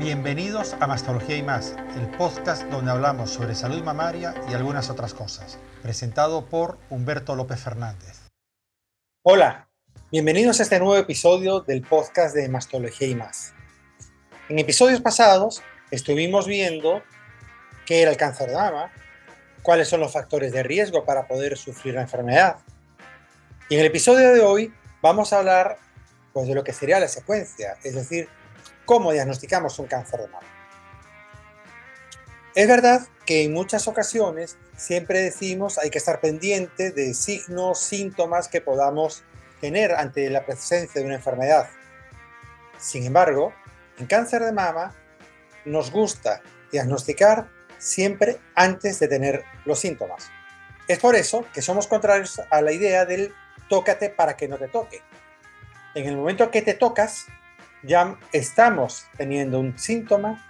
Bienvenidos a Mastología y más, el podcast donde hablamos sobre salud mamaria y algunas otras cosas, presentado por Humberto López Fernández. Hola, bienvenidos a este nuevo episodio del podcast de Mastología y más. En episodios pasados estuvimos viendo qué era el cáncer de mama, cuáles son los factores de riesgo para poder sufrir la enfermedad. Y en el episodio de hoy vamos a hablar pues, de lo que sería la secuencia, es decir, cómo diagnosticamos un cáncer de mama. Es verdad que en muchas ocasiones siempre decimos hay que estar pendiente de signos, síntomas que podamos tener ante la presencia de una enfermedad. Sin embargo, en cáncer de mama nos gusta diagnosticar siempre antes de tener los síntomas. Es por eso que somos contrarios a la idea del tócate para que no te toque. En el momento que te tocas, ya estamos teniendo un síntoma,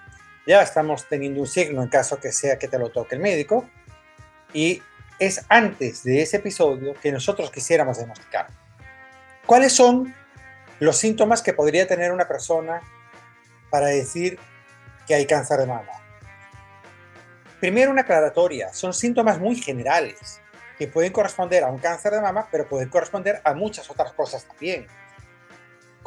ya estamos teniendo un signo en caso que sea que te lo toque el médico, y es antes de ese episodio que nosotros quisiéramos diagnosticar. ¿Cuáles son los síntomas que podría tener una persona para decir que hay cáncer de mama? Primero, una aclaratoria. Son síntomas muy generales que pueden corresponder a un cáncer de mama, pero pueden corresponder a muchas otras cosas también.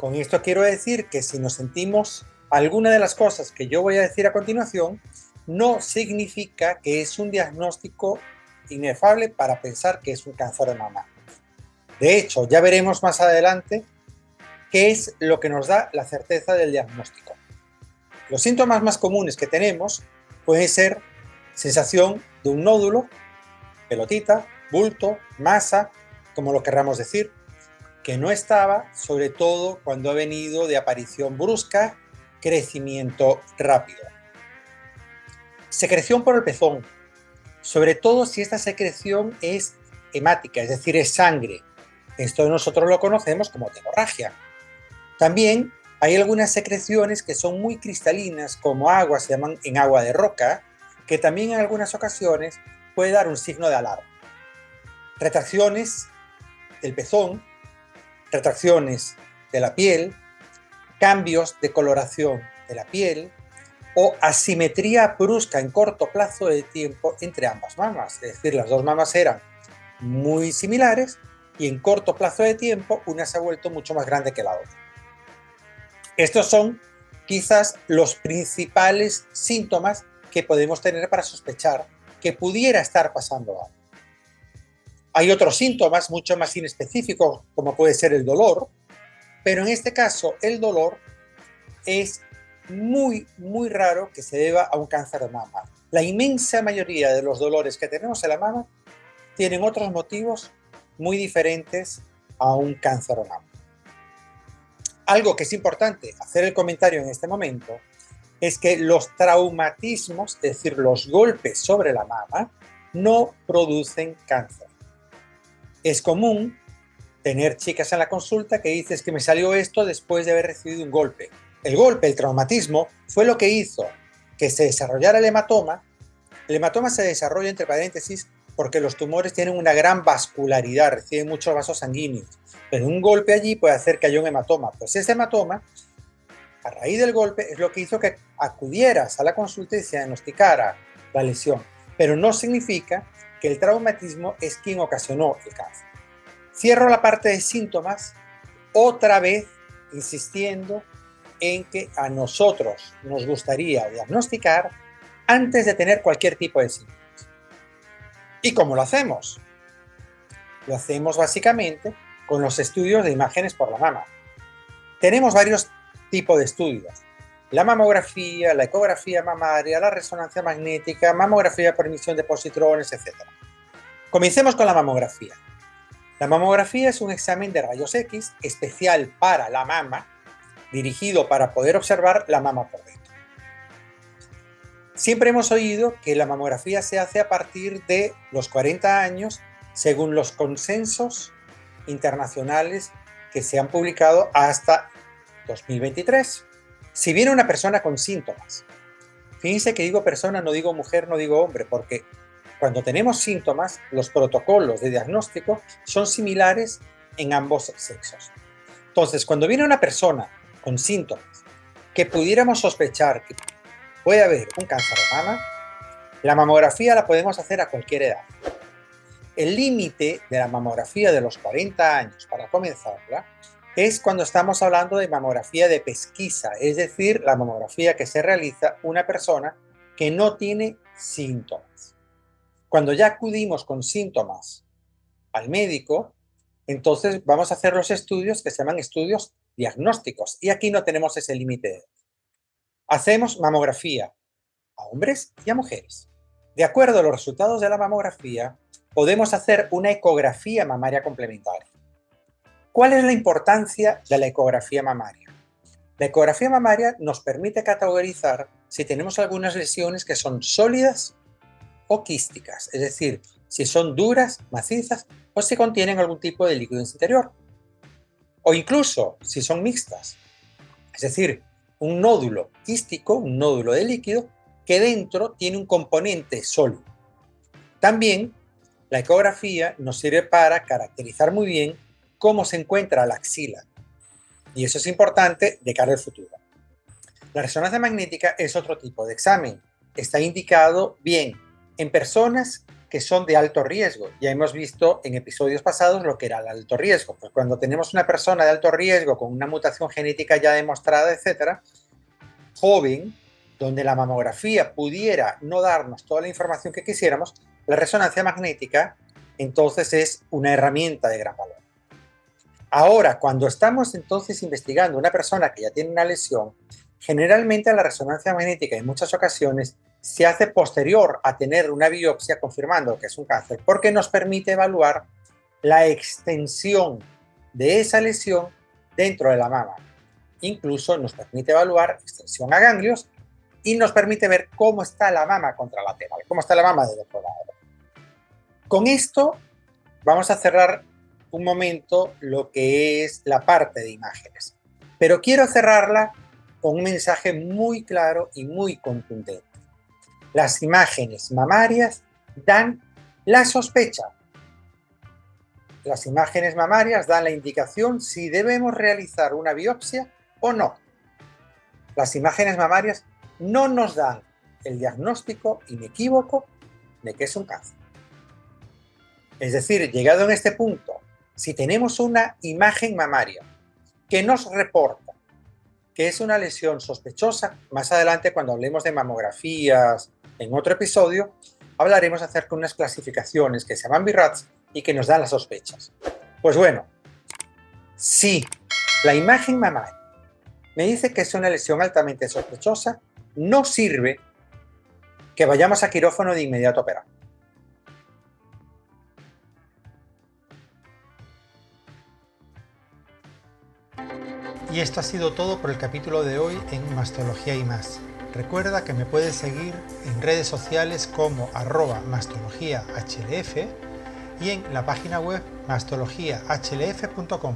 Con esto quiero decir que si nos sentimos alguna de las cosas que yo voy a decir a continuación, no significa que es un diagnóstico inefable para pensar que es un cáncer de mama. De hecho, ya veremos más adelante qué es lo que nos da la certeza del diagnóstico. Los síntomas más comunes que tenemos pueden ser sensación de un nódulo, pelotita, bulto, masa, como lo querramos decir, que no estaba, sobre todo cuando ha venido de aparición brusca, crecimiento rápido. Secreción por el pezón, sobre todo si esta secreción es hemática, es decir, es sangre. Esto nosotros lo conocemos como hemorragia. También hay algunas secreciones que son muy cristalinas, como agua, se llaman en agua de roca, que también en algunas ocasiones puede dar un signo de alarma. Retracciones del pezón, retracciones de la piel, cambios de coloración de la piel o asimetría brusca en corto plazo de tiempo entre ambas mamas. Es decir, las dos mamas eran muy similares y en corto plazo de tiempo una se ha vuelto mucho más grande que la otra. Estos son quizás los principales síntomas que podemos tener para sospechar que pudiera estar pasando algo. Hay otros síntomas mucho más inespecíficos, como puede ser el dolor, pero en este caso el dolor es muy, muy raro que se deba a un cáncer de mama. La inmensa mayoría de los dolores que tenemos en la mama tienen otros motivos muy diferentes a un cáncer de mama. Algo que es importante hacer el comentario en este momento es que los traumatismos, es decir, los golpes sobre la mama, no producen cáncer es común tener chicas en la consulta que dices que me salió esto después de haber recibido un golpe. El golpe, el traumatismo, fue lo que hizo que se desarrollara el hematoma. El hematoma se desarrolla, entre paréntesis, porque los tumores tienen una gran vascularidad, reciben muchos vasos sanguíneos. Pero un golpe allí puede hacer que haya un hematoma. Pues ese hematoma, a raíz del golpe, es lo que hizo que acudieras a la consulta y se diagnosticara la lesión. Pero no significa que el traumatismo es quien ocasionó el cáncer. Cierro la parte de síntomas otra vez insistiendo en que a nosotros nos gustaría diagnosticar antes de tener cualquier tipo de síntomas. ¿Y cómo lo hacemos? Lo hacemos básicamente con los estudios de imágenes por la mama. Tenemos varios tipos de estudios la mamografía, la ecografía mamaria, la resonancia magnética, mamografía por emisión de positrones, etc. Comencemos con la mamografía. La mamografía es un examen de rayos X especial para la mama, dirigido para poder observar la mama por dentro. Siempre hemos oído que la mamografía se hace a partir de los 40 años, según los consensos internacionales que se han publicado hasta 2023. Si viene una persona con síntomas, fíjense que digo persona, no digo mujer, no digo hombre, porque cuando tenemos síntomas, los protocolos de diagnóstico son similares en ambos sexos. Entonces, cuando viene una persona con síntomas que pudiéramos sospechar que puede haber un cáncer de mama, la mamografía la podemos hacer a cualquier edad. El límite de la mamografía de los 40 años para comenzarla es cuando estamos hablando de mamografía de pesquisa, es decir, la mamografía que se realiza una persona que no tiene síntomas. Cuando ya acudimos con síntomas al médico, entonces vamos a hacer los estudios que se llaman estudios diagnósticos y aquí no tenemos ese límite. Hacemos mamografía a hombres y a mujeres. De acuerdo a los resultados de la mamografía, podemos hacer una ecografía mamaria complementaria. ¿Cuál es la importancia de la ecografía mamaria? La ecografía mamaria nos permite categorizar si tenemos algunas lesiones que son sólidas o quísticas, es decir, si son duras, macizas o si contienen algún tipo de líquido interior. O incluso si son mixtas, es decir, un nódulo quístico, un nódulo de líquido, que dentro tiene un componente sólido. También la ecografía nos sirve para caracterizar muy bien cómo se encuentra la axila. Y eso es importante de cara al futuro. La resonancia magnética es otro tipo de examen. Está indicado bien en personas que son de alto riesgo. Ya hemos visto en episodios pasados lo que era el alto riesgo. Pues cuando tenemos una persona de alto riesgo con una mutación genética ya demostrada, etcétera, joven, donde la mamografía pudiera no darnos toda la información que quisiéramos, la resonancia magnética entonces es una herramienta de gran valor. Ahora, cuando estamos entonces investigando una persona que ya tiene una lesión, generalmente la resonancia magnética en muchas ocasiones se hace posterior a tener una biopsia confirmando que es un cáncer, porque nos permite evaluar la extensión de esa lesión dentro de la mama. Incluso nos permite evaluar extensión a ganglios y nos permite ver cómo está la mama contralateral, cómo está la mama del otro. Con esto vamos a cerrar un momento lo que es la parte de imágenes. Pero quiero cerrarla con un mensaje muy claro y muy contundente. Las imágenes mamarias dan la sospecha. Las imágenes mamarias dan la indicación si debemos realizar una biopsia o no. Las imágenes mamarias no nos dan el diagnóstico inequívoco de que es un cáncer. Es decir, llegado en este punto, si tenemos una imagen mamaria que nos reporta que es una lesión sospechosa, más adelante cuando hablemos de mamografías en otro episodio, hablaremos acerca de unas clasificaciones que se llaman BIRATS y que nos dan las sospechas. Pues bueno, si la imagen mamaria me dice que es una lesión altamente sospechosa, no sirve que vayamos a quirófano de inmediato a operar. Y esto ha sido todo por el capítulo de hoy en Mastología y más. Recuerda que me puedes seguir en redes sociales como arroba mastologiahlf y en la página web mastologiahlf.com.